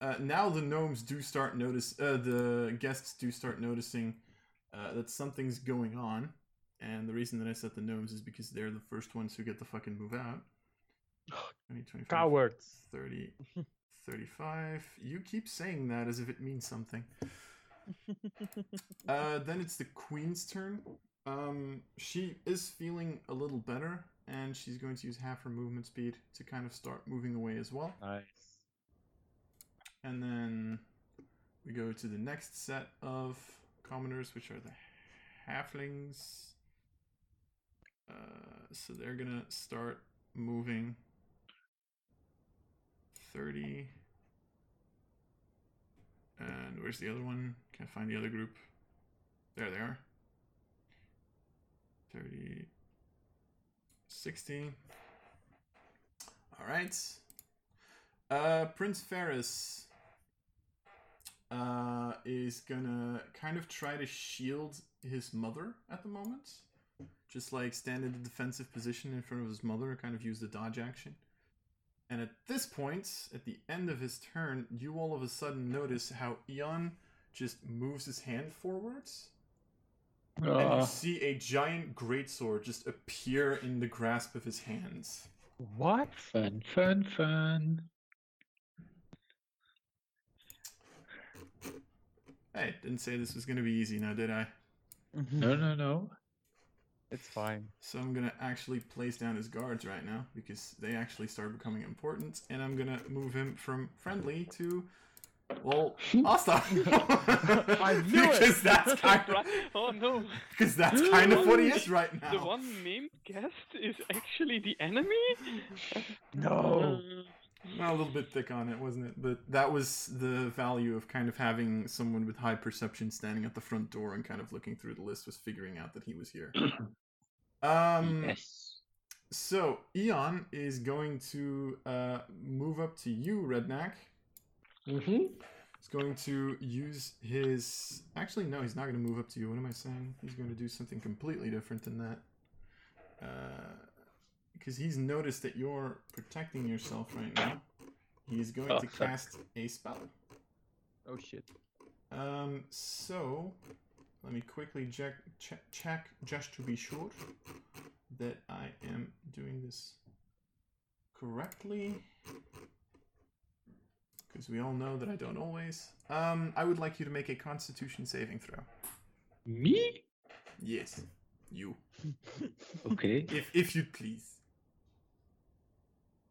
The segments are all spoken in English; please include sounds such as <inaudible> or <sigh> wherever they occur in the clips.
uh, now the gnomes do start notice. Uh, the guests do start noticing uh, that something's going on, and the reason that I set the gnomes is because they're the first ones who get to fucking move out. <gasps> 20, 25, Cowards. 30, <laughs> 35. You keep saying that as if it means something. Uh, then it's the queen's turn. Um, she is feeling a little better, and she's going to use half her movement speed to kind of start moving away as well. Nice. And then we go to the next set of commoners, which are the halflings. Uh, so they're gonna start moving 30. And where's the other one? Can't find the other group. There they are. 30. 60. All right. Uh, Prince Ferris uh, is gonna kind of try to shield his mother at the moment. Just like stand in the defensive position in front of his mother, and kind of use the dodge action. And at this point, at the end of his turn, you all of a sudden notice how Eon just moves his hand forwards. And Uh, you see a giant greatsword just appear in the grasp of his hands. What? fun, fun, fun. Hey, didn't say this was gonna be easy now, did I? No, no, no. It's fine. So I'm gonna actually place down his guards right now because they actually start becoming important, and I'm gonna move him from friendly to well <laughs> hostile. I knew <laughs> it! because that's kind of Right? <laughs> Oh no! because that's kind of what he is right now. The one named guest is actually the enemy? No. Uh, Well, a little bit thick on it, wasn't it? But that was the value of kind of having someone with high perception standing at the front door and kind of looking through the list was figuring out that he was here. <clears throat> Um, yes. So Eon is going to uh, move up to you, Redneck. Mm-hmm. He's going to use his. Actually, no, he's not going to move up to you. What am I saying? He's going to do something completely different than that. Because he's noticed that you're protecting yourself right now. He's going <laughs> Oh, to fuck. cast a spell. Oh shit. Um, so let me quickly check, check, check just to be sure that I am doing this correctly. Because we all know that I don't always. Um, I would like you to make a Constitution saving throw. Me? Yes, you, <laughs> Okay. if if you please.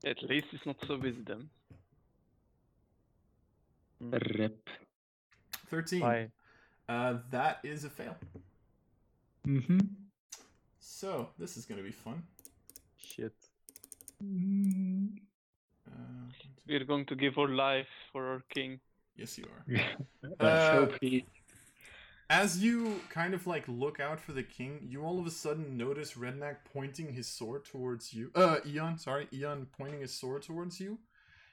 At least it's not so wisdom. Rip. Thirteen. Bye. Uh, that is a fail. Mm-hmm. So this is going to be fun. Shit. Uh, We're going to give our life for our king. yes, you are. <laughs> Let's Uh, hope he. As you kind of like look out for the king, you all of a sudden notice Redneck pointing his sword towards you. Uh, Eon, sorry, Eon pointing his sword towards you,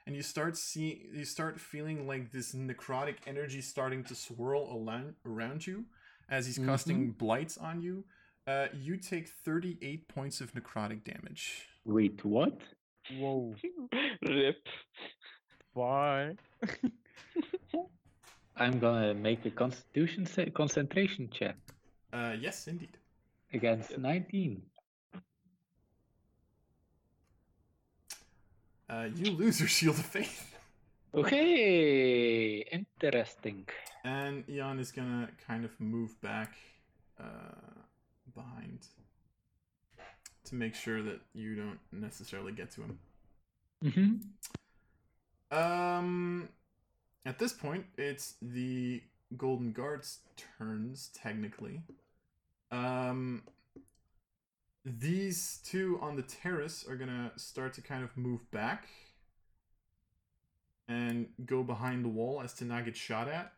and you start seeing, you start feeling like this necrotic energy starting to swirl around around you as he's casting blights on you. Uh, you take thirty eight points of necrotic damage. Wait, what? Whoa. <laughs> Rip. Bye. <laughs> I'm gonna make a constitution sa- concentration check Uh, yes, indeed. against 19. Uh, you lose your shield of faith. Okay, interesting. And Eon is gonna kind of move back uh, behind to make sure that you don't necessarily get to him. Mm-hmm. Um, at this point, it's the Golden Guards' turns, technically. Um, these two on the terrace are gonna start to kind of move back and go behind the wall as to not get shot at,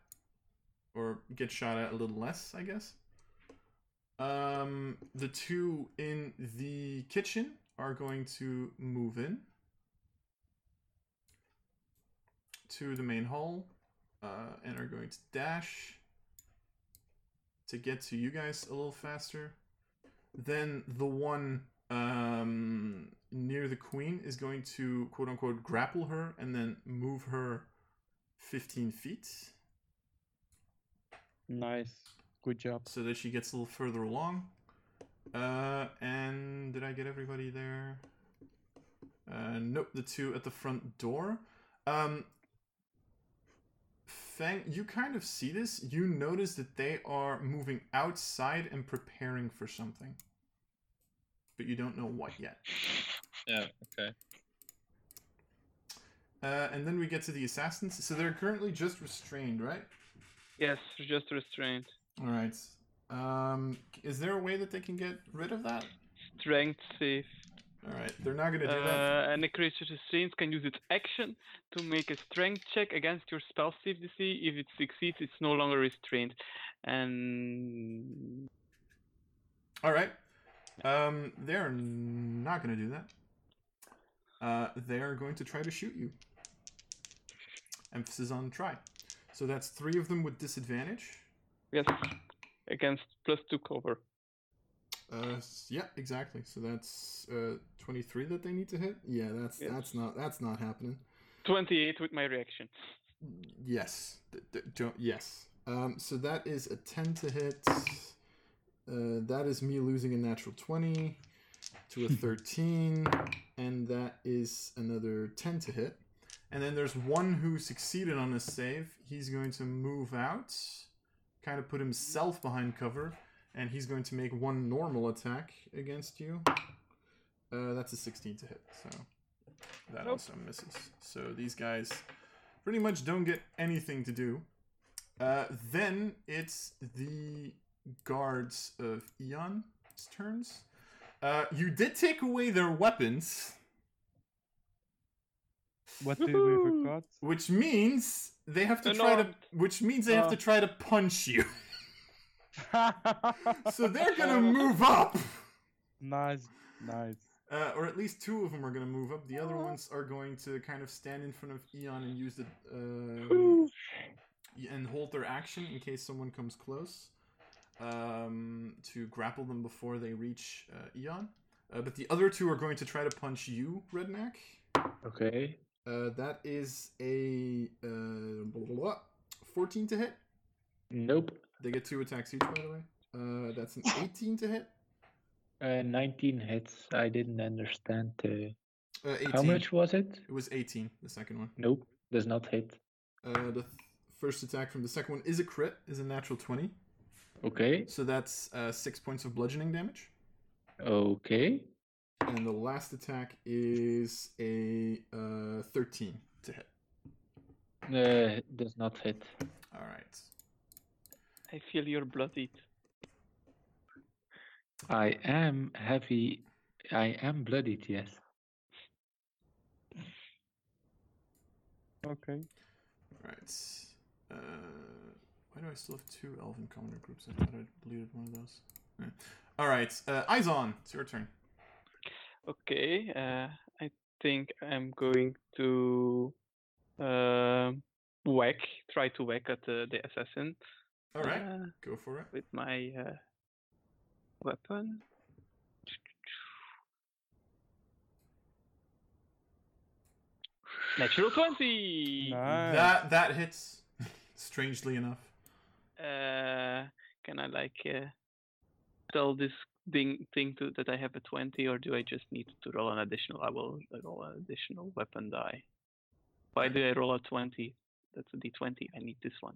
or get shot at a little less, I guess. Um, the two in the kitchen are going to move in to the main hall uh, and are going to dash to get to you guys a little faster. Then the one um, near the queen is going to quote unquote grapple her and then move her 15 feet Nice. Good job. so that she gets a little further along. Uh, and did I get everybody there? Uh, nope, the two at the front door. Um, Fang, you kind of see this. You notice that they are moving outside and preparing for something, but you don't know what yet. Yeah, <laughs> okay. Uh, and then we get to the assassins. So they're currently just restrained, right? Yes, just restrained. All right. Um, is there a way that they can get rid of that? Strength save. All right, they're not gonna do that. Uh, and the creature restrained can use its action to make a strength check against your spell save DC. If it succeeds, it's no longer restrained. And All right. Um, they're not gonna do that. Uh, they're going to try to shoot you. Emphasis on try. So that's three of them with disadvantage. yes, against plus two cover. Uh, yeah, exactly. So that's uh 23 that they need to hit. Yeah, that's Yes. that's not that's not happening. Twenty-eight with my reaction. Yes. D- d- don't, yes. Um, so that is a 10 to hit. Uh, that is me losing a natural 20 to a <laughs> 13. and that is another 10 to hit. And then there's one who succeeded on a save. He's going to move out, kind of put himself behind cover, and he's going to make one normal attack against you. Uh, that's a 16 to hit, so that Nope. also misses. So these guys pretty much don't get anything to do. Uh, then it's the guards of Eon's turns. Uh, you did take away their weapons, What did we forgot? which means they have to try to. Which means they have Uh. to try to punch you. <laughs> so <laughs> they're gonna move up. Nice, nice. Uh, or at least two of them are going to move up. The other ones are going to kind of stand in front of Eon and use the y- and hold their action in case someone comes close um, to grapple them before they reach uh, Eon. Uh, but the other two are going to try to punch you, Redneck. Okay. Uh, that is a uh, blah, blah, blah, 14 to hit. Nope. They get two attacks each, by the way. Uh, that's an <laughs> 18 to hit. Uh, 19 hits. I didn't understand. Uh, Uh, 18. how much was it? It was 18, the second one. Nope. Does not hit. Uh, the th- first attack from the second one is a crit, is a natural 20. Okay. So that's uh, six points of bludgeoning damage. Okay. And the last attack is a uh, 13 to hit. Uh, does not hit. All right. I feel your bloodied. I am heavy. I am bloodied, yes. Okay. All right. Uh, why do I still have two elven commoner groups? I thought I deleted one of those. Yeah. All right. Uh, eyes on. It's your turn. Okay, uh, I think I'm going to um whack, try to whack at the, the assassin All right. uh, Go for it. with my uh, weapon. Natural 20! Nice. That that hits. <laughs> Strangely enough. Uh, can I like uh, tell this thing thing to, that I have a 20 or do I just need to roll an additional? I will roll an additional weapon die. Why do I roll a 20? That's a d20. I need this one.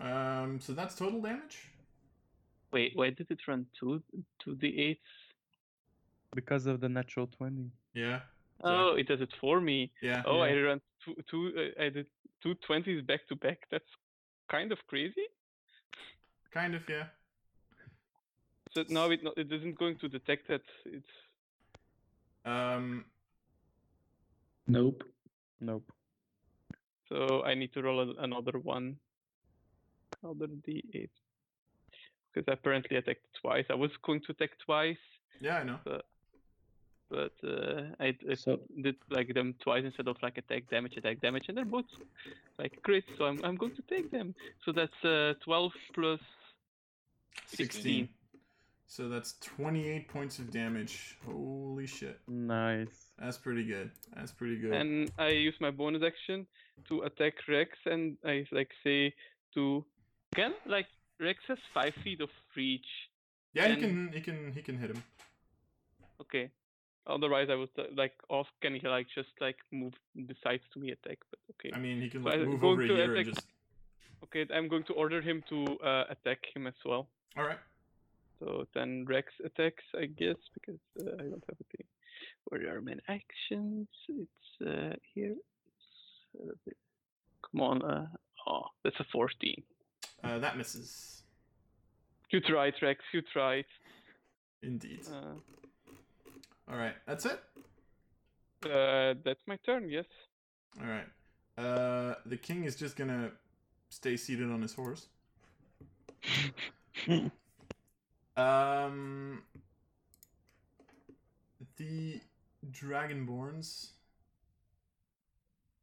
Um. So that's total damage. Wait, why did it run two two d8s? Because of the natural 20. Yeah. Oh, it does it for me. Yeah. Oh, I Yeah. ran two two. Uh, I did two 20s back to back. That's kind of crazy. Kind of. Yeah. So now it no, it isn't going to detect that it's Um. Nope. Nope. So I need to roll a, another one. Another d8. Because apparently I apparently attacked twice. I was going to attack twice, Yeah, I know. but uh, I, I So did like them twice instead of like attack damage, attack damage, and they're both like crit. So I'm I'm going to take them. So that's uh, 12 plus 16. So that's 28 points of damage. Holy shit. Nice. That's pretty good. That's pretty good. and I use my bonus action to attack Rex, and I like say to can like Rex has five feet of reach. yeah, he can he can he can hit him. Okay. Otherwise, I would uh, like off. Can he like just like move the sides to me attack? But okay. I mean, he can like, move over to here and attack- just. Okay, I'm going to order him to uh, attack him as well. All right. So then Rex attacks, I guess, because uh, I don't have a thing. Where are my actions? It's uh, here. It's, uh, come on. Uh, oh, that's a 14. Uh, that misses. You tried, Rex. You tried. Indeed. Uh, All right. That's it. uh, that's my turn. Yes. All right. Uh, the king is just gonna stay seated on his horse. <laughs> Um, the Dragonborns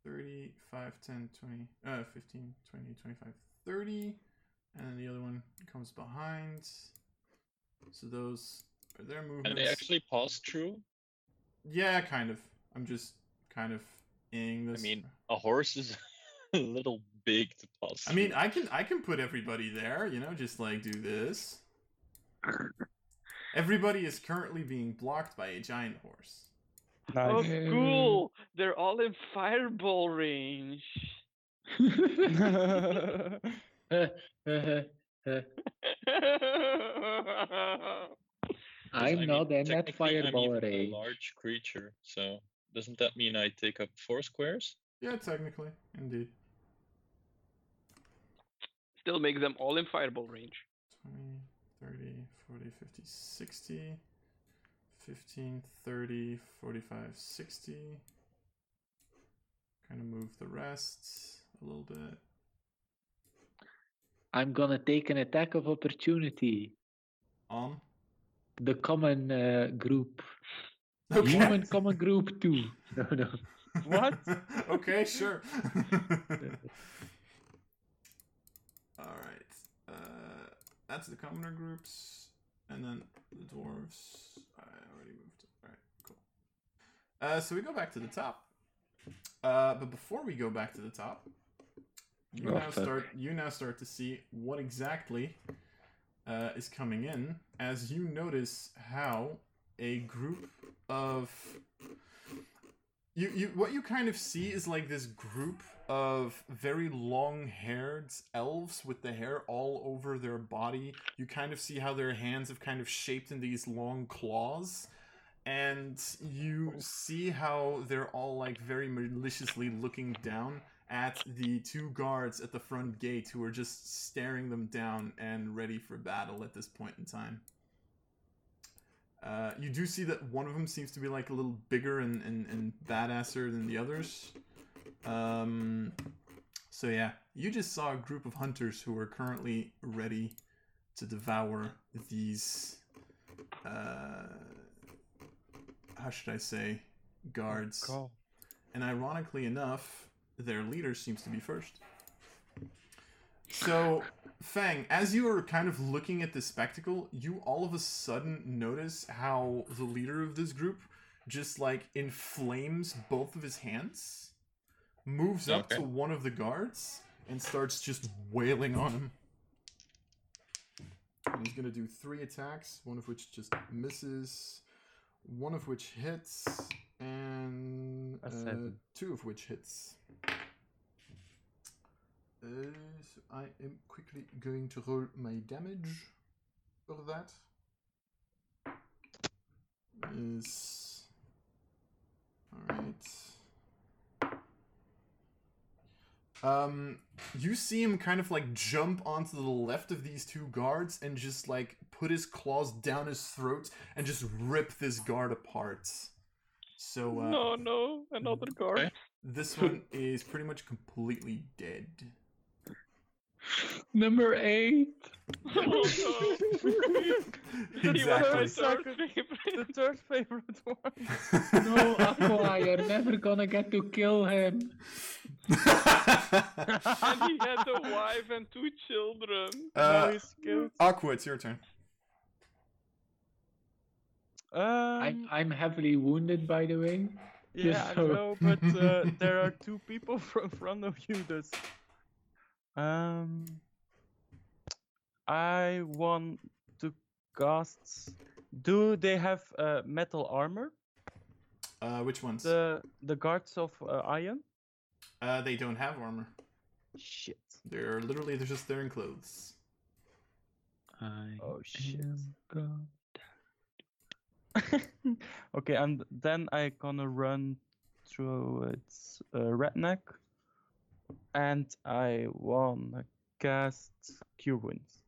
30, 5, 10, 20, uh, 15, 20, 25, 30. And then the other one comes behind. So those are their movements. And they actually pass through. Yeah, kind of. I'm just kind of ing this. I mean, A horse is <laughs> a little big to pass. I mean. I can I can put everybody there, you know, just like do this. <laughs> Everybody is currently being blocked by a giant horse. Oh, cool! They're all in fireball range. <laughs> <laughs> Because, I'm I mean, not in that I'm fireball even a range. large creature, so doesn't that mean I take up four squares? Yeah, technically, indeed. Still make them all in fireball range. 20, 30, 40, 50, 60. 15, 30, 45, 60. Kind of move the rest a little bit. I'm gonna take an attack of opportunity. On. The common uh, group. Okay. Human <laughs> common group two. No, no. What? <laughs> okay, sure. <laughs> Alright. Uh, that's the commoner groups. And then the dwarves. I already moved. Alright, cool. Uh, so we go back to the top. Uh, but before we go back to the top, you Oh, now fuck. start you now start to see what exactly uh, is coming in as you notice how a group of you you what you kind of see is like this group of very long-haired elves with the hair all over their body. You kind of see how their hands have kind of shaped in these long claws. And you see how they're all like very maliciously looking down at the two guards at the front gate who are just staring them down and ready for battle at this point in time. Uh, you do see that one of them seems to be like a little bigger and, and, and badasser than the others. Um, so yeah, you just saw a group of hunters who are currently ready to devour these. Uh, how should I say? Guards. God. And ironically enough, their leader seems to be first. So, Fang, as you are kind of looking at this spectacle, you all of a sudden notice how the leader of this group just like inflames both of his hands, moves up Okay. to one of the guards, and starts just wailing on him. And he's gonna do three attacks, one of which just misses, one of which hits, and A uh, two of which hits. Uh, so I am quickly going to roll my damage for that. Is alright. Um, you see him kind of like jump onto the left of these two guards and just like put his claws down his throat and just rip this guard apart. So uh, no, no, another guard. Okay. this <laughs> one is pretty much completely dead. Number eight. <laughs> <laughs> oh no. He was exactly. third The third favorite one. No, Aqua, you're never gonna get to kill him. and he had a wife and two children. now uh, he's killed. Aqua, it's your turn. Um, I'm I'm heavily wounded, by the way. yeah, just I know, but uh, <laughs> there are two people <laughs> from front of you. That's um. I want to cast. Do they have uh, metal armor? Uh, which ones? The the guards of uh, Iron. Uh, they don't have armor. Shit. They're literally they're just there in clothes. I Oh shit. Am God. okay, and then I gonna run through its uh, redneck, and I wanna cast Cure Wounds,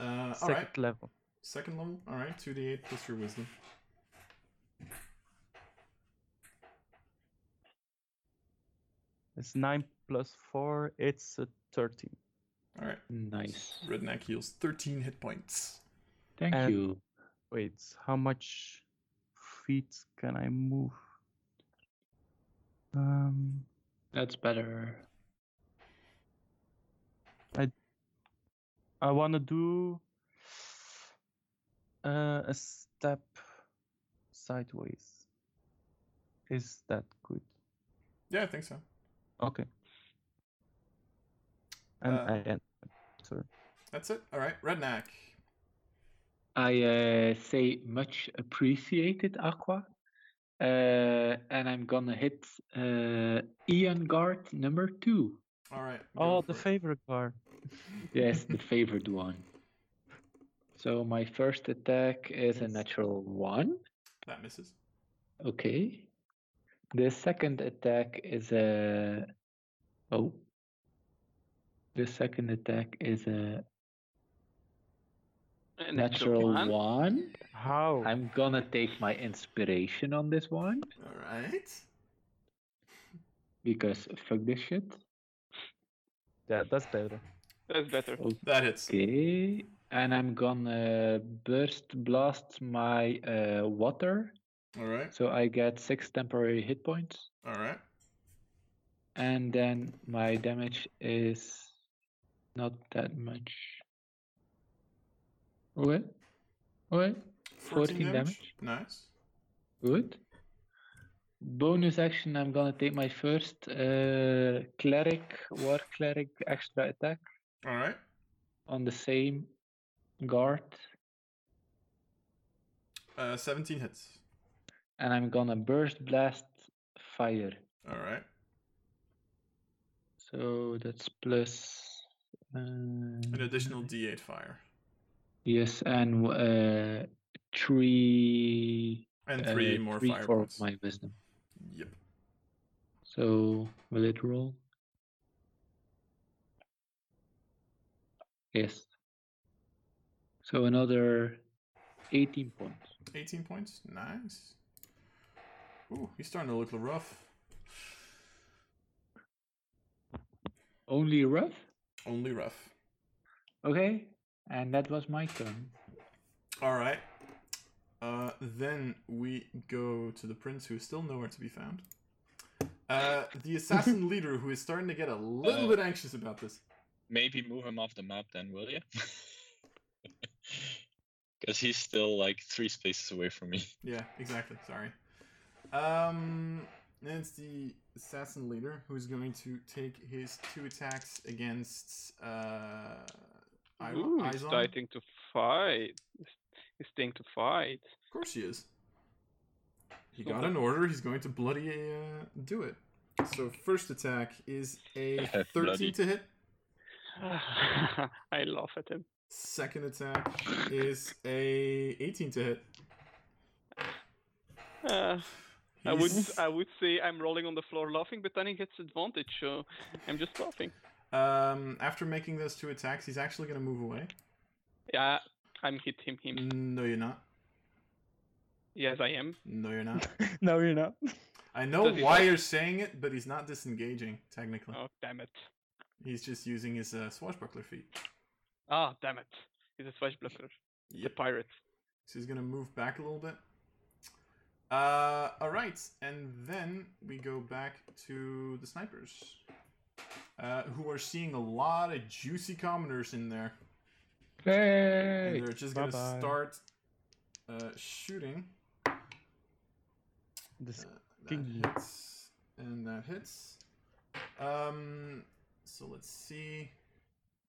Uh, second right. level. Second level. All right. Two d eight plus your wisdom. It's nine plus four. It's a thirteen. All right. Nice. Redneck heals thirteen hit points. Thank And- you. Wait, how much feet can I move? Um, That's better. I I wanna do uh, a step sideways. Is that good? Yeah, I think so. Okay. And Uh, I end. Sorry. That's it. All right. Redneck. I uh, say much appreciated, Aqua. Uh, and I'm gonna hit uh, Eon Guard number two. All right. Oh, the it. favorite card. <laughs> Yes, the favored one. So my first attack is a natural one. That misses. Okay. The second attack is a. Oh. The second attack is a A natural one. one. How? I'm gonna take my inspiration on this one All right. because fuck this shit. Yeah, that's better. That's better. That hits. Okay. And I'm gonna burst blast my uh, water. All right. So I get six temporary hit points. All right. And then my damage is not that much. Okay. Okay. 14 damage. Nice. Good. Bonus action, I'm gonna take my first uh, cleric, war cleric extra attack All right. on the same guard. Uh, 17 hits. And I'm gonna burst blast fire. All right. So that's plus. Uh, An additional D8 fire. Yes, and uh, three. And three uh, more three fire for points. my wisdom. Yep. So will it roll? Yes. So another 18 points. 18 points. Nice. Ooh, he's starting to look a rough. Only rough? Only rough. Okay. And that was my turn. All right. Uh, then we go to the prince, who is still nowhere to be found. Uh, the assassin <laughs> leader, who is starting to get a little Uh, bit anxious about this. Maybe move him off the map then, will you? <laughs> Because he's still like three spaces away from me. <laughs> Yeah, exactly. Sorry. Um, then it's the assassin leader who is going to take his two attacks against uh, I- Ooh, he's starting to fight. He's- starting to fight. Of course he is. He got an order. He's going to bloody uh, do it. So first attack is a <laughs> 13 to hit. <laughs> I laugh at him. Second attack is a 18 to hit. <sighs> Uh, I would I would say I'm rolling on the floor laughing, but then he gets advantage, so I'm just laughing. Um, after making those two attacks, he's actually going to move away. Yeah, I'm hit him him. No, you're not. Yes, I am. No, you're not. <laughs> no, you're not. I know Does why you're saying it, but he's not disengaging, technically. Oh damn it! He's just using his uh, swashbuckler feat. Ah damn it! He's a swashbuckler. The Yep. pirate. So he's gonna move back a little bit. Uh, alright, and then we go back to the snipers. Uh, who are seeing a lot of juicy commoners in there. Hey! And they're just gonna start uh, shooting. This Uh, that hits, and that hits. Um, so let's see.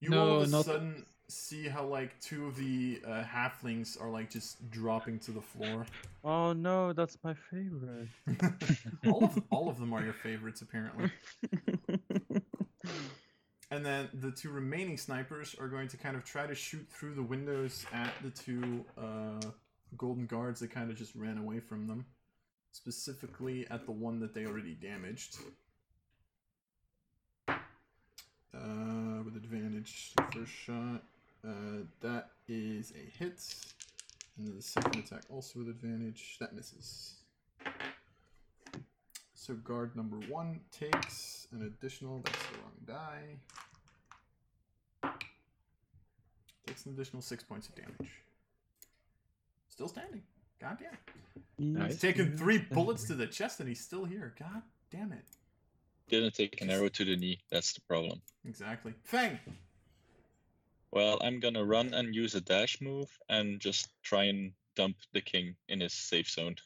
You all of a not- sudden see how like two of the uh, halflings are like just dropping to the floor. Oh no, that's my favorite. <laughs> all of all of them are your favorites apparently. <laughs> And then the two remaining snipers are going to kind of try to shoot through the windows at the two uh, golden guards that kind of just ran away from them. Specifically at the one that they already damaged. Uh, with advantage, first shot. Uh, that is a hit. And then the second attack also with advantage. That misses. So guard number one takes an additional, that's the wrong die. Takes an additional six points of damage. Still standing. God damn. Nice. He's taken three bullets to the chest and he's still here. God damn it. Didn't take an arrow to the knee. That's the problem. Exactly. Fang! Well, I'm gonna run and use a dash move and just try and dump the king in his safe zone.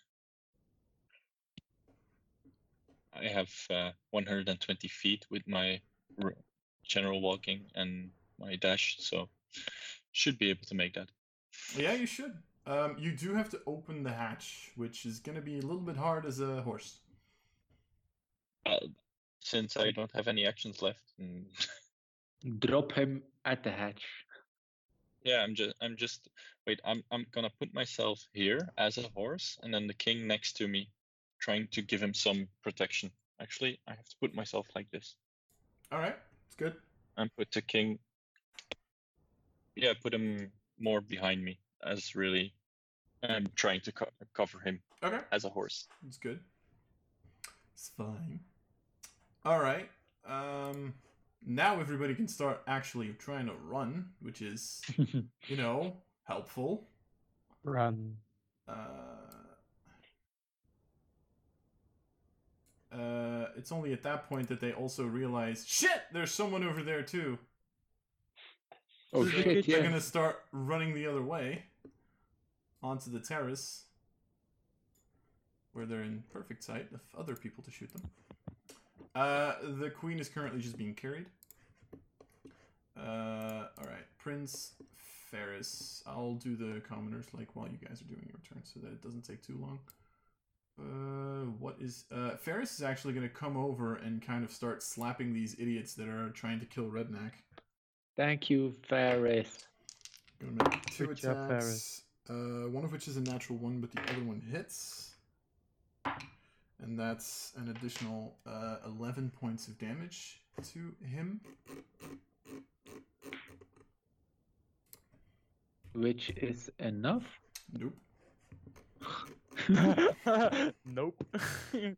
I have uh, 120 feet with my r- general walking and my dash, so should be able to make that. Yeah, you should. Um, you do have to open the hatch, which is going to be a little bit hard as a horse. Uh, since I don't have any actions left, and <laughs> Drop him at the hatch. yeah, I'm just I'm just wait. I'm I'm gonna put myself here as a horse, and then the king next to me, trying to give him some protection. Actually, I have to put myself like this. Alright, it's good. and put the king yeah put him more behind me as really i'm trying to co- cover him Okay. as a horse It's good. It's fine. All right. Um, now everybody can start actually trying to run, which is, <laughs> you know, helpful. Run. Uh, it's only at that point that they also realize, shit, there's someone over there too. Oh So they- shit, They're yeah. gonna start running the other way onto the terrace, where they're in perfect sight of other people to shoot them. Uh, the queen is currently just being carried. Uh, all right, Prince Ferris. I'll do the commoners like while you guys are doing your turn, so that it doesn't take too long. Uh, what is uh Ferris is actually gonna come over and kind of start slapping these idiots that are trying to kill Redneck. Thank you, Ferris. Gonna make two Good job, attacks. Uh, one of which is a natural one, but the other one hits. And that's an additional uh, 11 points of damage to him. Which is enough. Nope. <laughs> <laughs> nope.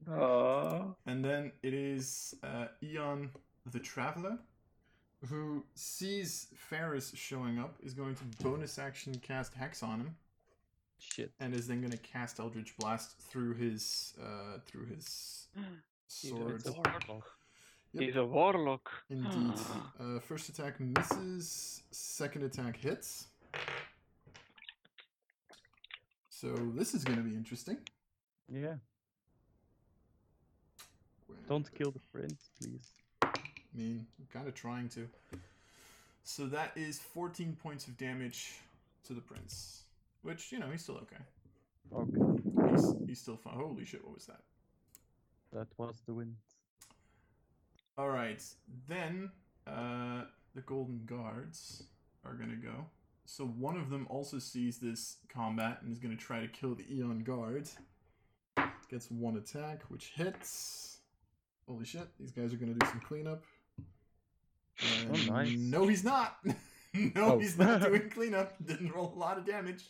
Oh. And then it is uh, Eon the Traveler, who sees Ferris showing up, is going to bonus action cast Hex on him, Shit. and is then going to cast Eldritch Blast through his uh, through his <gasps> sword. It's a warlock. warlock. Yep. He's a warlock. Indeed. <gasps> Uh, first attack misses. Second attack hits. So this is going to be interesting. Yeah. Where- Don't kill the prince, please. I mean, I'm kind of trying to. So that is 14 points of damage to the prince, which you know he's still okay. Okay. He's he's still fine. Holy shit! What was that? That was the wind. All right, then uh, the golden guards are gonna go. So one of them also sees this combat and is gonna try to kill the Eon guard. Gets one attack, which hits. Holy shit! These guys are gonna do some cleanup. Oh, nice. No, he's not. <laughs> no, Oh. he's not doing <laughs> cleanup. Didn't roll a lot of damage.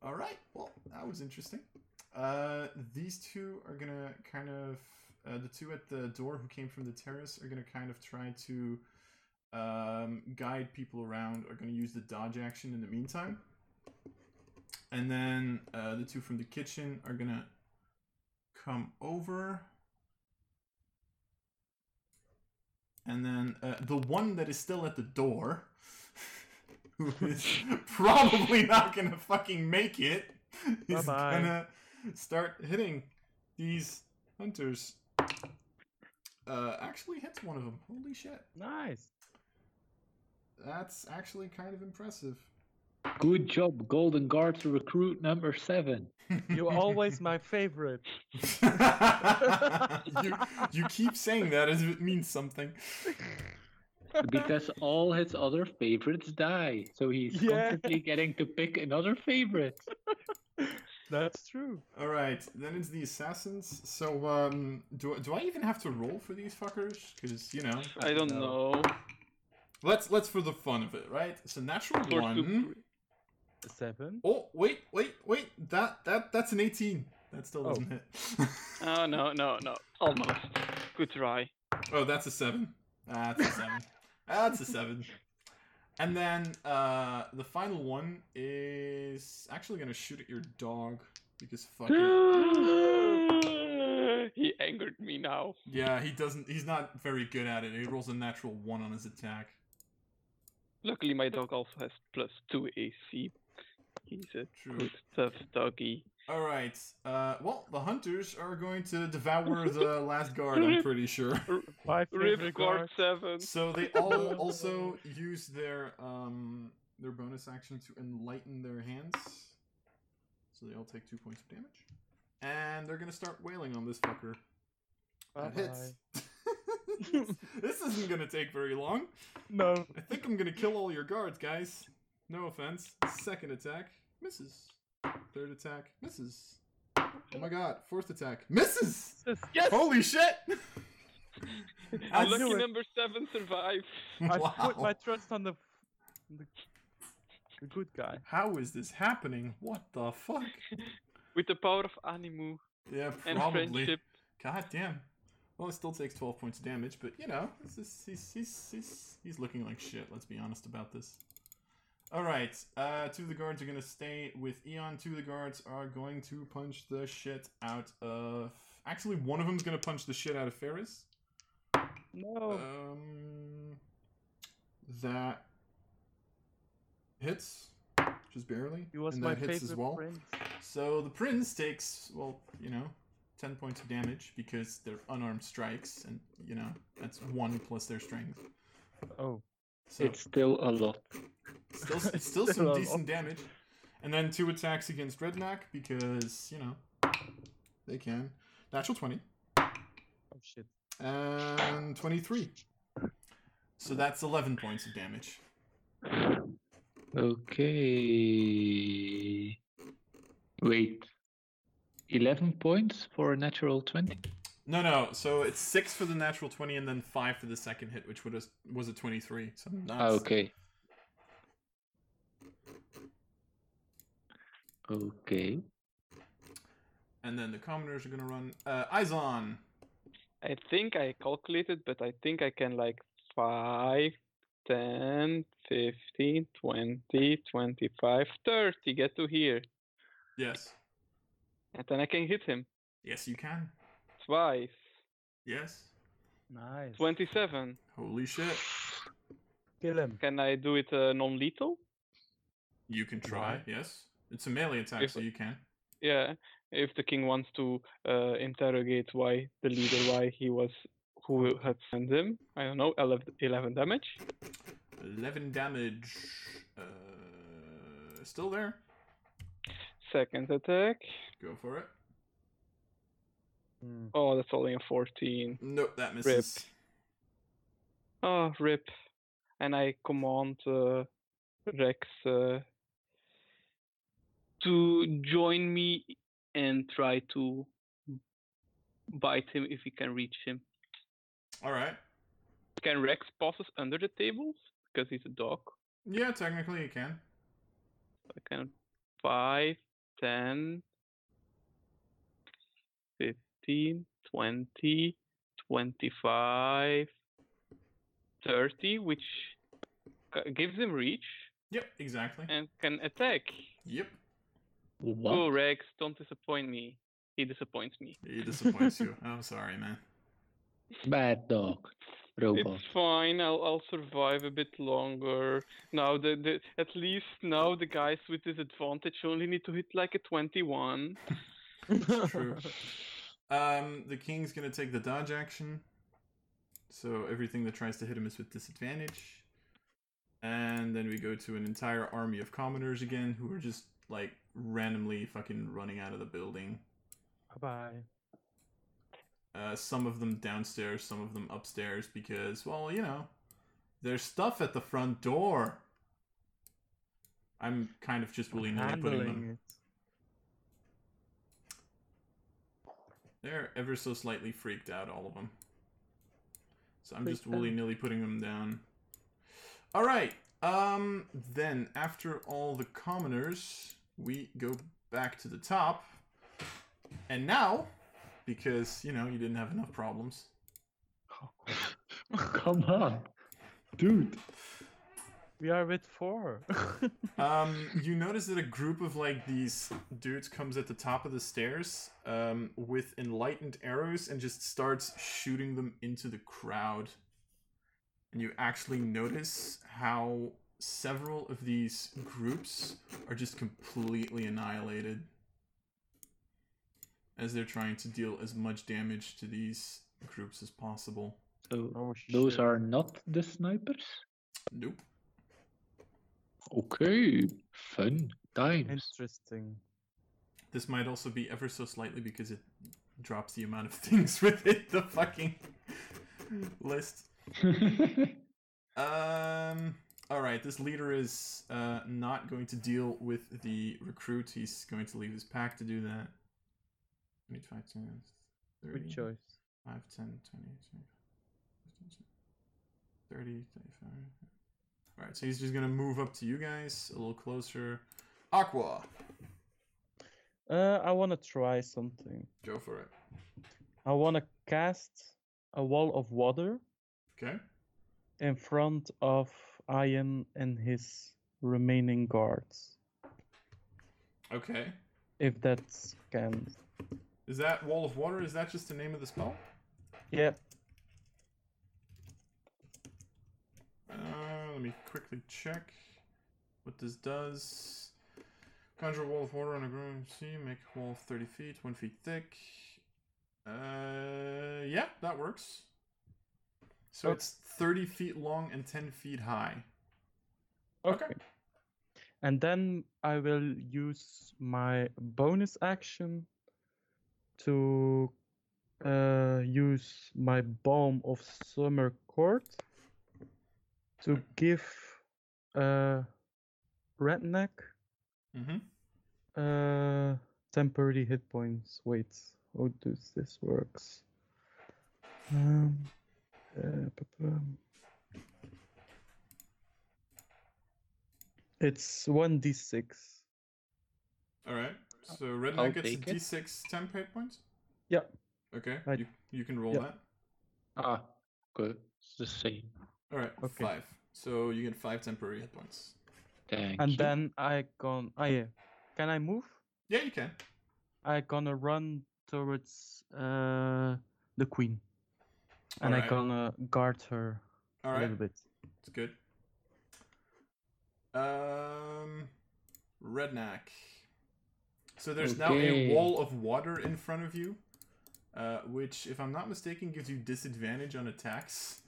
All right. Well, that was interesting. Uh, these two are gonna kind of uh, the two at the door who came from the terrace are gonna kind of try to um, guide people around. Are gonna use the dodge action in the meantime, and then uh, the two from the kitchen are gonna come over. And then uh, the one that is still at the door, <laughs> who is <laughs> probably not gonna fucking make it, <laughs> is gonna start hitting these hunters. Uh, actually hits one of them. Holy shit. Nice. That's actually kind of impressive. Good job, Golden Guards recruit number seven. <laughs> You're always my favorite. <laughs> you, you keep saying that as if it means something. <laughs> Because all his other favorites die. So he's Yeah. constantly getting to pick another favorite. That's true. All right, then it's the assassins. So, um, do do I even have to roll for these fuckers? Because you know, I don't No. know. Let's let's for the fun of it, right? It's a natural Four, two, one. three. Seven. Oh wait, wait, wait! That that that's an eighteen. That still Oh. doesn't hit. <laughs> Oh no, no, no. Almost. Good try. oh, that's a seven. That's a seven. that's a seven. And then uh, the final one is actually gonna shoot at your dog because fuck it. <gasps> he angered me now. Yeah, he doesn't. He's not very good at it. He rolls a natural one on his attack. Luckily, my dog also has plus two AC. He's a True. good, tough doggy. All right. Uh, well, the hunters are going to devour the <laughs> last guard. I'm pretty sure. My Rip guard guard. seven. So they all <laughs> also use their um their bonus action to enlighten their hands. So they all take two points of damage, and they're gonna start wailing on this fucker. That hits. <laughs> <laughs> this isn't gonna take very long. No. I think I'm gonna kill all your guards, guys. No offense. Second attack misses. Third attack misses. Oh my god! Fourth attack misses. Yes! Holy shit! <laughs> I Lucky knew it. number seven survived. I wow. put my trust on the, the, the good guy. How is this happening? What the fuck? <laughs> With the power of Animu Yeah, and probably. friendship. God damn. Well, it still takes 12 points of damage, but you know, is, he's, he's, he's, he's looking like shit, let's be honest about this. Alright, uh, two of the guards are gonna stay with Eon. Two of the guards are going to punch the shit out of. Actually, one of them's gonna punch the shit out of Ferris. No. Um, that hits, just barely. he was and my that hits favorite as well. prince. So the prince takes, well, you know, 10 points of damage because they're unarmed strikes, and, you know, that's 1 plus their strength. Oh. So It's still a lot. still, <laughs> it's still Still a some lot. decent damage. And then 2 attacks against Redneck because, you know, they can. Natural 20 Oh shit. and 23. So that's 11 points of damage. Okay. Wait. 11 points for a natural 20? No, no. So it's 6 for the natural 20 and then 5 for the second hit, which would have, was a 23. So that's, Okay. Okay. And then the commoners are going to run. Uh, Izon. I think I calculated, but I think I can like 5, 10, 15, 20, 25, 30 get to here. Yes. And then I can hit him Yes, you can. twice. Yes. Nice. 27. Holy shit. Kill him. Can I do it uh, non lethal? You can try. Why? Yes. It's a melee attack, If- so you can. Yeah. If the king wants to uh, interrogate why the leader, why he was, who had sent him. I don't know, 11, 11 damage. 11 damage. Uh, still there. Second attack. Go for it. Hmm. Oh, that's only a 14. Nope, that misses. Oh, rip. And I command uh, Rex uh, to join me and try to bite him if he can reach him. All right. Can Rex passes under the tables? Because he's a dog. Yeah, technically he can. I can 5, 10, 15, 20, 25, 30, which gives him reach Yep, exactly. and can attack. Yep. What? Oh, Rex, don't disappoint me. He disappoints me. He disappoints you. <laughs> I'm sorry, man. Bad dog. robot. It's fine. I'll I'll survive a bit longer. Now the, the at least now the guys with disadvantage only need to hit like a twenty-one. <laughs> True. <laughs> Um, the king's gonna take the dodge action. So everything that tries to hit him is with disadvantage. And then we go to an entire army of commoners again, who are just like randomly fucking running out of the building. Bye bye. Uh, some of them downstairs, some of them upstairs, because, well, you know, there's stuff at the front door. I'm kind of just willy nilly putting them. it. They're ever so slightly freaked out, all of them. So I'm just willy nilly putting them down. All right. Um. Then after all the commoners, we go back to the top. And now, because you know you didn't have enough problems, <laughs> Come on, dude. We are with four. <laughs> um, you notice that a group of like these dudes comes at the top of the stairs um, with enlightened arrows and just starts shooting them into the crowd. And you actually notice how several of these groups are just completely annihilated as they're trying to deal as much damage to these groups as possible. So oh, those are not the snipers. Nope. Okay, fun times. interesting. This might also be ever so slightly because it drops the amount of <laughs> things within the fucking list. <laughs> Um. All right. This leader is uh, not going to deal with the recruit. He's going to leave his pack to do that. 25, 10, 30, Good choice. 5, 10, 20, 25, 30, 35. All right. So he's just to move up to you guys a little closer. Aqua, Uh, I want to try something. go for it. I want to cast a wall of water Okay. in front of Eon and his remaining guards. Okay. If that's can. Is that wall of water? Is that just the name of the spell? Yeah. Uh, let me quickly check what this does. Conjure a wall of water on a ground sea, make a wall of 30 feet, 1 feet thick. Uh, yeah, that works. So Okay. it's 30 feet long and 10 feet high. Okay. And then I will use my bonus action to uh, use my Balm of Summer Court to give uh, Redneck Mm-hmm. uh, temporary hit points. Wait, how does this works? Um, uh. It's one d six. Alright. So Redneck gets take it. d6 temp hit points? Yeah. Okay. I- You, you can roll yeah. that. ah, good. It's the same. Alright, Okay. 5. So you get 5 temporary hit points. Thank And you. then I gon. Ah yeah. Can I move? Yeah, you can. I gonna run towards uh the queen, and I Alright. gonna guard her a Alright. little bit. It's good. Um, redneck. So there's now a wall of water in front of you, uh, which, if I'm not mistaken, gives you disadvantage on attacks,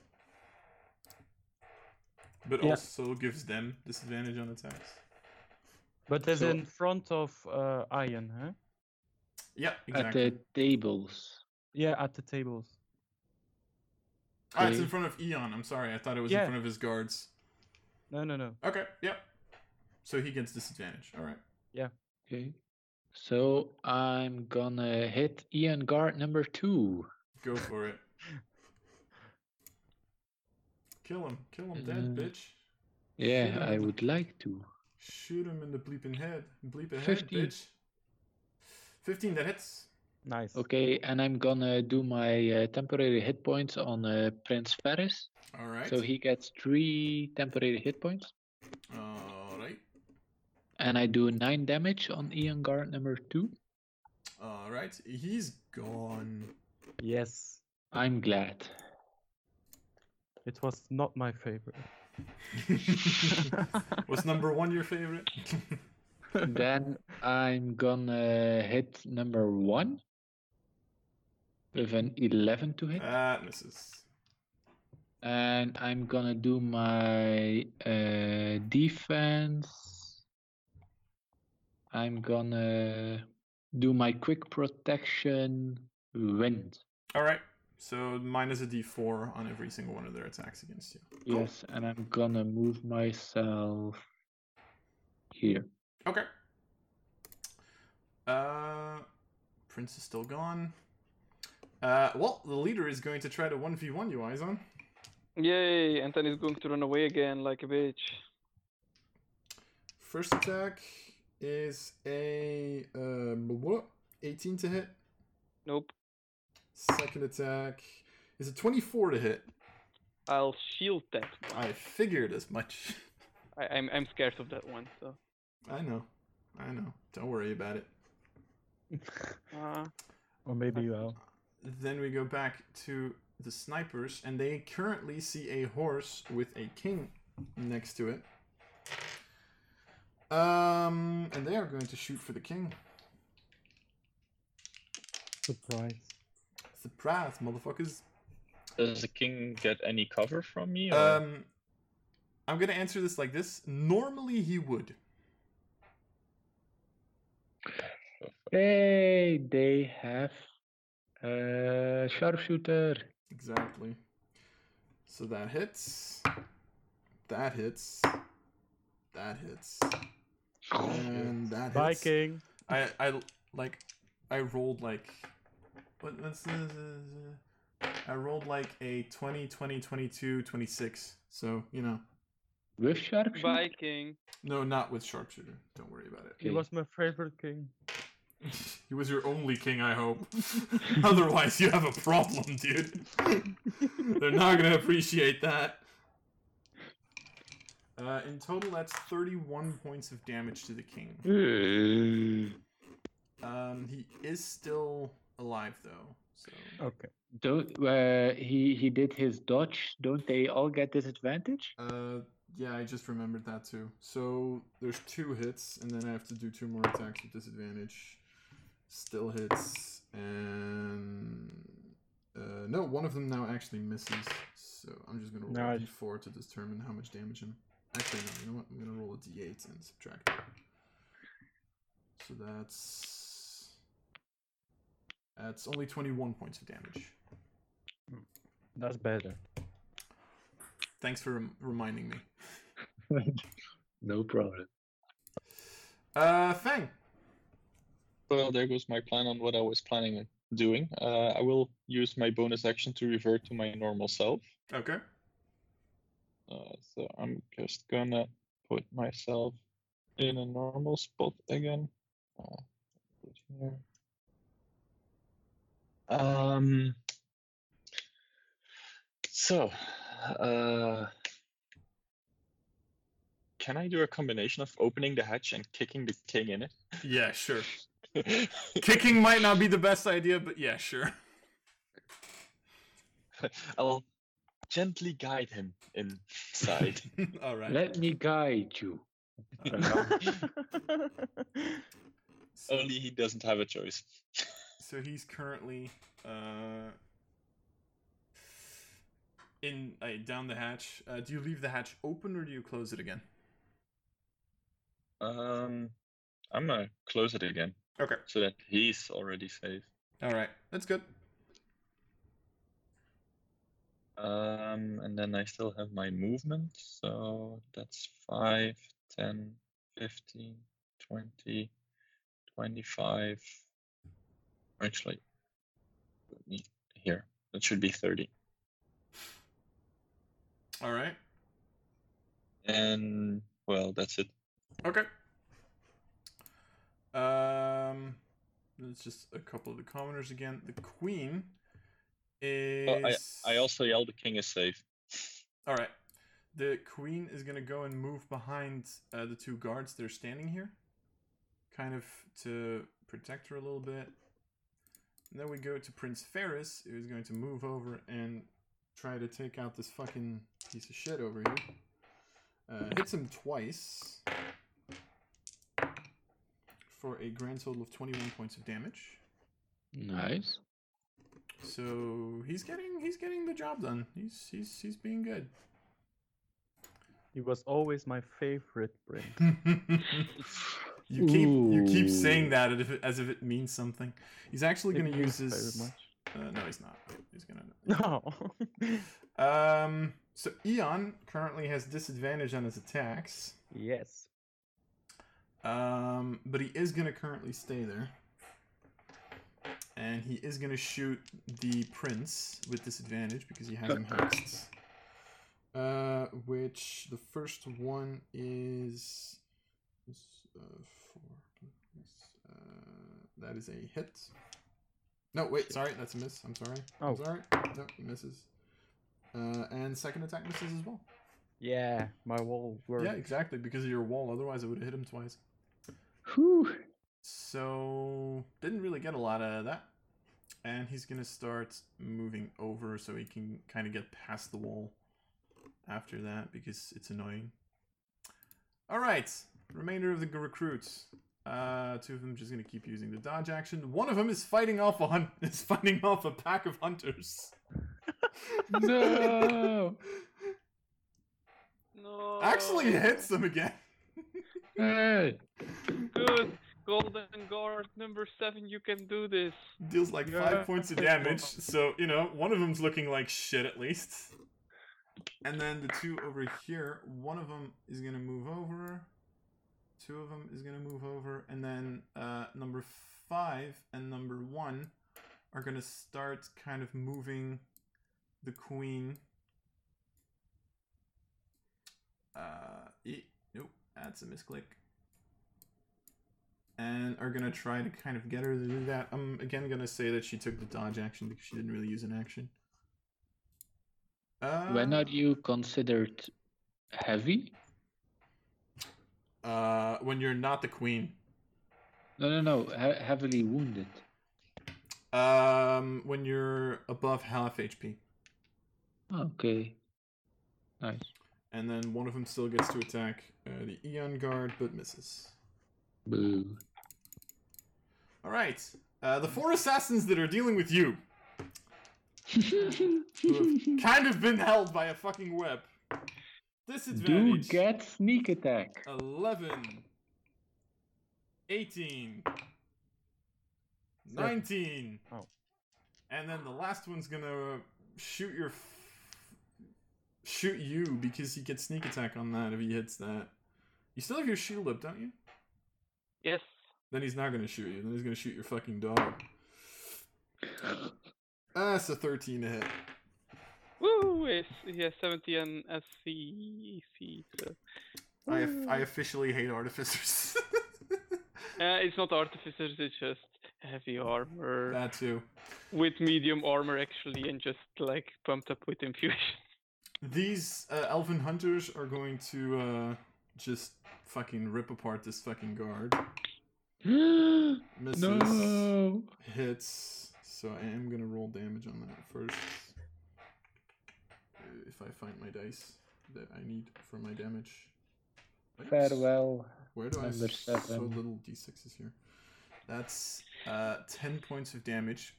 but Yeah. also gives them disadvantage on attacks. But it's So- in front of uh Eon, huh? Yeah, exactly. At the tables. Yeah, at the tables. Ah, it's in front of Eon. I'm sorry, I thought it was Yeah. in front of his guards. No, no, no. Okay, yeah. So he gets disadvantage. All right. Yeah. Okay. So I'm gonna hit Eon Guard number two. Go for it. <laughs> Kill him. Kill him dead, Uh, bitch. Yeah, Shoot I him. would like to. Shoot him in the bleeping head. Bleep ahead, 15. bitch. 15, that hits. Nice. Okay, and I'm gonna do my uh, temporary hit points on uh, Prince Ferris. Alright. So he gets three temporary hit points. Alright. And I do nine damage on Eon Guard number two. Alright. He's gone. Yes. I'm glad. It was not my favorite. <laughs> Was number one your favorite? <laughs> then I'm gonna hit number one with an 11 to hit. that misses. and I'm gonna do my uh, defense. I'm gonna do my quick protection wind. All right. So minus a d4 on every single one of their attacks against you. Cool. Yes, and I'm gonna move myself here. Okay. Uh, Prince is still gone. Uh, well, the leader is going to try to 1v1 you, Izon. Yay! and then he's going to run away again like a bitch. First attack is a uh, blah, blah, 18 to hit. Nope. Second attack is a 24 to hit. I'll shield that. one. I figured as much. <laughs> I, I'm I'm scared of that one. So. I know. I know. Don't worry about it. <laughs> Uh, Or maybe you will. Then we go back to the snipers, and they currently see a horse with a king next to it. Um, and they are going to shoot for the king. Surprise. Surprise, motherfuckers! Does the king get any cover from me? Or? Um, I'm gonna answer this like this. Normally, he would. Hey, they have a sharpshooter. Exactly. So that hits. That hits. That hits. And that hits. Viking. I I like I rolled like what what's this? I rolled like a 20, 20, 22, 26. So, you know. With sharpshooter? Viking. No, not with sharpshooter. Don't worry about it. He was my favorite king. <laughs> he was your only king, I hope. <laughs> Otherwise, you have a problem, dude. <laughs> They're not gonna appreciate that. Uh, in total, that's 31 points of damage to the king. Um, he is still alive though. So, Okay. Don't uh, he he did his dodge? Don't they all get disadvantage? uh, yeah, I just remembered that too. So there's two hits, and then I have to do two more attacks with disadvantage. Still hits, and uh, no, one of them now actually misses. So I'm just gonna roll a Nice. d4 to determine how much damage I'm. Actually, no. You know what? I'm gonna roll a d8 and subtract. It. So that's that's only 21 points of damage. That's better. Thanks for rem- reminding me. <laughs> no problem. Uh, Fang. Well, there goes my plan on what I was planning on doing. Uh, I will use my bonus action to revert to my normal self. Okay. Uh, so I'm just gonna put myself in a normal spot again. Uh, put here. Um. So, uh, can I do a combination of opening the hatch and kicking the king in it? Yeah, sure. <laughs> Kicking might not be the best idea, but yeah, sure. <laughs> I'll gently guide him inside. <laughs> All right. Let me guide you. Only he doesn't have a choice. So he's currently uh in uh, down the hatch. Uh, do you leave the hatch open or do you close it again? Um, I'm gonna close it again Okay. so that he's already safe. All right. That's good. Um, and then I still have my movement, so that's 5, 10, 15, 20, 25. Actually, let me here. That should be 30. All right. And well, that's it. Okay. Um, it's just a couple of the commoners again. The queen is. Oh, I I also yell the king is safe. All right. The queen is gonna go and move behind uh, the two guards. They're standing here, kind of to protect her a little bit. And then we go to Prince Ferris, who's going to move over and try to take out this fucking piece of shit over here. Uh, hits him twice for a grand total of 21 points of damage. Nice. So he's getting he's getting the job done. He's he's he's being good. He was always my favorite Brink. <laughs> you keep you keep saying that as if it, as if it means something. He's actually going to use his. Uh, no, he's not. He's gonna. <laughs> No. Um. So Eon currently has disadvantage on his attacks. yes. Um, but he is gonna currently stay there, and he is gonna shoot the prince with disadvantage because he has <coughs> him hexed. Uh, which the first one is uh, four. Uh, that is a hit. No, wait, sorry, that's a miss. I'm sorry. Oh. I'm sorry. No, he misses. Uh, and second attack misses as well. Yeah, my wall worked. Yeah, exactly, because of your wall. Otherwise, I would have hit him twice. Whew. So didn't really get a lot out of that. And he's gonna start moving over so he can kind of get past the wall after that because it's annoying. All right, remainder of the recruits. Uh, two of them just gonna keep using the dodge action. One of them is fighting off a hunt. <laughs> Is fighting off a pack of hunters. <laughs> No. No. Actually hits them again. <laughs> Hey. Good. Golden guard number seven, you can do this. Deals like Yeah. five points of damage. So, you know, one of them's looking like shit at least. And then the two over here, one of them is going to move over. Two of them is going to move over. And then uh, number five and number one are going to start kind of moving the queen. Uh, e- nope, that's a misclick and are gonna try to kind of get her to do that. I'm again gonna say that she took the dodge action because she didn't really use an action. Uh, When are you considered heavy? Uh, when you're not the queen. No, no, no. He- heavily wounded. Um, when you're above half HP, Okay. Nice. and then one of them still gets to attack uh, the Eon guard but misses. Boo. All right, uh, the four assassins that are dealing with you, <laughs> who have kind of been held by a fucking web. Do Disadvantage. get sneak attack. 11 18 19 Oh. and then the last one's gonna shoot your f- shoot you because he gets sneak attack on that if he hits that. You still have your shield up don't you? Yes. then he's not gonna shoot you. Then he's gonna shoot your fucking dog. <gasps> That's a 13 to hit Woo! Yes, he has 70 and SC. So. I, I officially hate artificers <laughs> Uh, it's not artificers, it's just heavy armor. that too With medium armor, actually, and just like pumped up with infusion. <laughs> These uh, elven hunters are going to uh, just fucking rip apart this fucking guard. <gasps> Misses. no. Hits. So I am gonna roll damage on that first. If I find my dice that I need for my damage. Oops. Farewell. Where do I have so little d6s here? That's uh, 10 points of damage.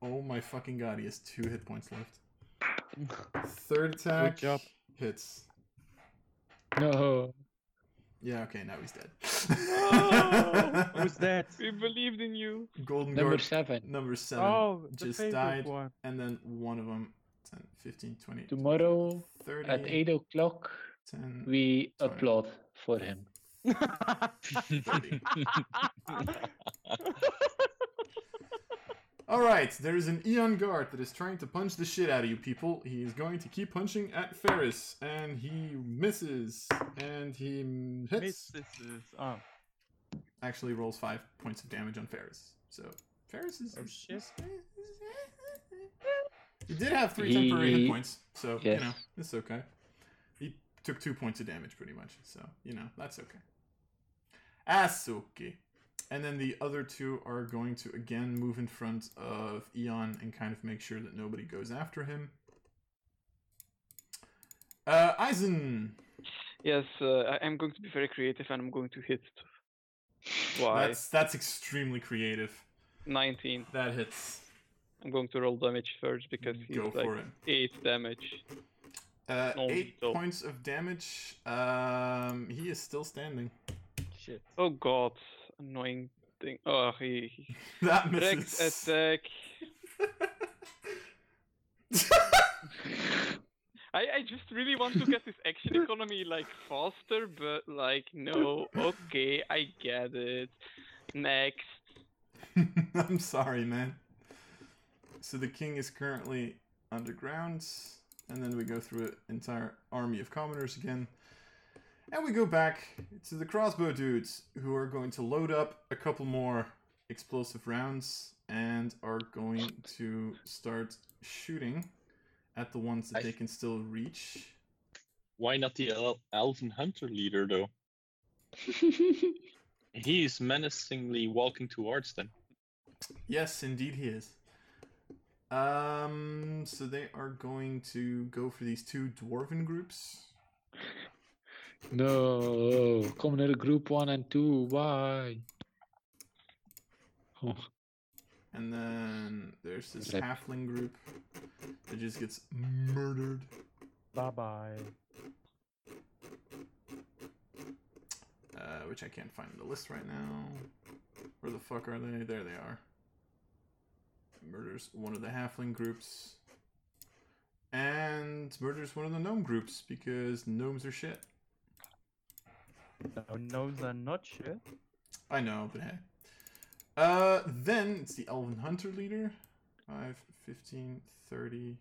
Oh my fucking god, he has two hit points left. <laughs> Third attack. job. Hits. No. Yeah, okay, now he's dead. Oh! Who's that? we believed in you. Golden Number Guard seven. number 7 Oh, the just died. one. And then one of them 10, 15, 20, Tomorrow 30, at 8 o'clock, 10. we Sorry. applaud for him. <laughs> <laughs> Alright, there is an Eon Guard that is trying to punch the shit out of you people. He is going to keep punching at Ferris, and he misses, and he hits. Misses. Oh, Actually, rolls five points of damage on Ferris. So, Ferris is. Oh, shit. He did have three temporary hit points, so, Yes. you know, it's okay. He took two points of damage pretty much, so, you know, that's okay. That's okay. And then the other two are going to again move in front of Eon and kind of make sure that nobody goes after him. Uh, Eisen. Yes, uh, I- I'm going to be very creative and I'm going to hit twice. That's that's extremely creative. 19. That hits. I'm going to roll damage first because he's Go like for it. 8 damage. Uh, eight so- points of damage. Um, he is still standing. Shit. Oh god, annoying thing. Oh, he. he- <laughs> That Rex misses. attack. <laughs> I, I just really want to get this action economy like faster, but like no. Okay, I get it. Next. <laughs> I'm sorry, man. So the king is currently underground, and then we go through an entire army of commoners again. And we go back to the crossbow dudes, who are going to load up a couple more explosive rounds and are going to start shooting at the ones that I- they can still reach. Why not the El- Elven Hunter leader though? <laughs> He is menacingly walking towards them. Yes, indeed he is. Um, so they are going to go for these two dwarven groups. no, Commoner Group 1 and 2, why? Oh, <laughs> And then there's this Rip. halfling group that just gets murdered. Bye bye. Uh, which I can't find in the list right now. Where the fuck are they? There they are. Murders one of the halfling groups. And murders one of the gnome groups because gnomes are shit. No, gnomes are not shit. I know, but hey. Uh, then it's the Elven Hunter leader. 5, 15, 30,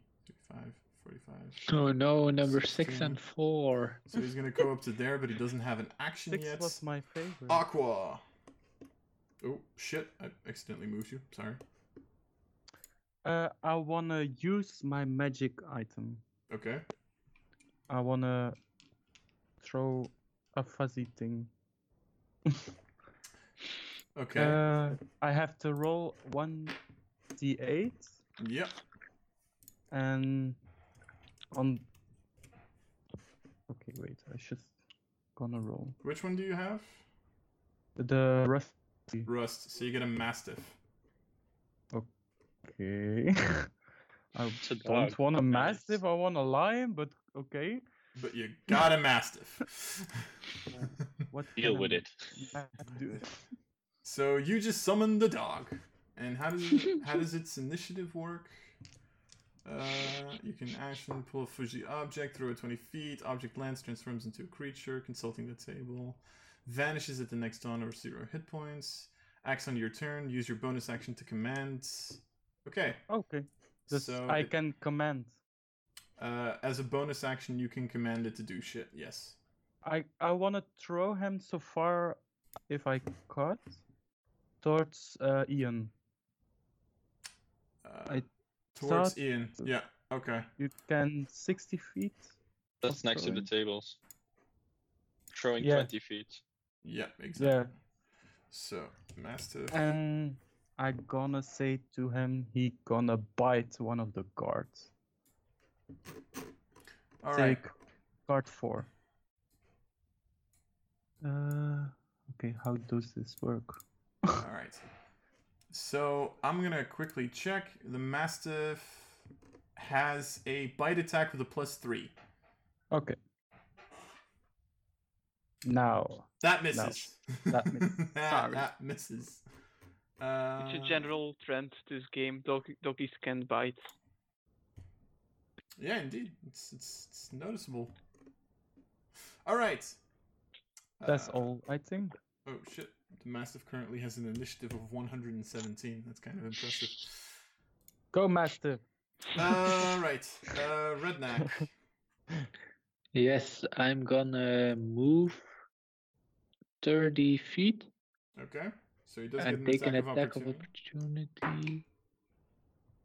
35, 45. oh no, number 6 and 4. So he's gonna go up to there, but he doesn't have an action Six yet. was my favorite. Aqua. Oh shit! I accidentally moved you. Sorry. Uh, I wanna use my magic item. Okay. I wanna throw a fuzzy thing. <laughs> Okay. Uh, I have to roll one d8 yep. and on. Okay, wait. I should gonna roll Which one do you have? the rust. Rust. So you get a mastiff. Okay. <laughs> I don't want a mastiff. I want a lion, but okay. But you got a mastiff. <laughs> What Deal with it. mastiff do? so you just summon the dog. And how does <laughs> how does its initiative work? Uh, you can action pull a fuzzy object, throw it 20 feet. Object lands, transforms into a creature, consulting the table. Vanishes at the next dawn or zero hit points. Acts on your turn. Use your bonus action to command. Okay. Okay. Just so I it- can command. uh, as a bonus action, you can command it to do shit. Yes. I I want to throw him so far, if I cut, towards uh, Eon. Uh, I towards Eon. Yeah. Okay. You can 60 feet. That's next to the tables. Throwing Yeah. 20 feet. Yeah. Exactly. Yeah. So mastiff. And I gonna say to him, he gonna bite one of the guards. All right. Take guard four. Uh, okay. How does this work? All right. So I'm gonna quickly check. The mastiff has a bite attack with a plus three. Okay. Now, That misses. that <laughs> misses. that, Sorry. that misses. Uh, It's a general trend to this game. Dog- doggies can bite. Yeah, indeed. It's it's, it's noticeable. All right. that's Uh, all I think. Oh shit! The mastiff currently has an initiative of 117. That's kind of impressive. Go, Mastiff. All right. Uh, Redneck. <laughs> Yes, I'm gonna move 30 feet Okay. So he does and get take an an attack, attack of of opportunity. opportunity.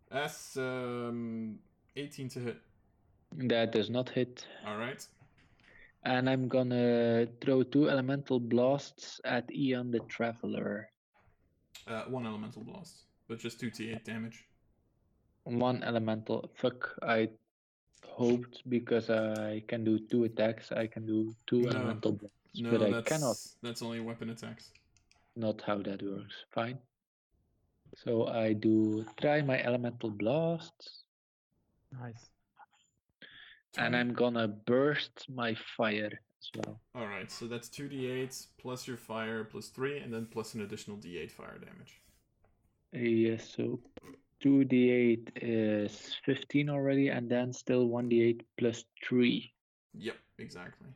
That's um 18 to hit. That does not hit. All right. And I'm gonna throw two elemental blasts at Eon the Traveler. Uh, one elemental blast, but just two d8 damage. One elemental. Fuck, I hoped because I can do two attacks, I can do two No. elemental blasts, No, but I cannot. that's only weapon attacks. Not how that works. Fine. So I do try my elemental blasts, Nice. and I'm gonna burst my fire as well. All right, so that's two d8s plus your fire plus three, and then plus an additional d8 fire damage. Yes, so 2d8 is 15 already, and then still 1d8 plus 3. Yep, exactly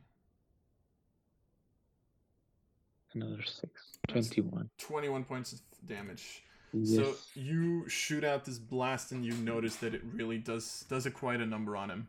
another six. 21. 21 points of damage. Yes. So you shoot out this blast and you notice that it really does does a quite a number on him.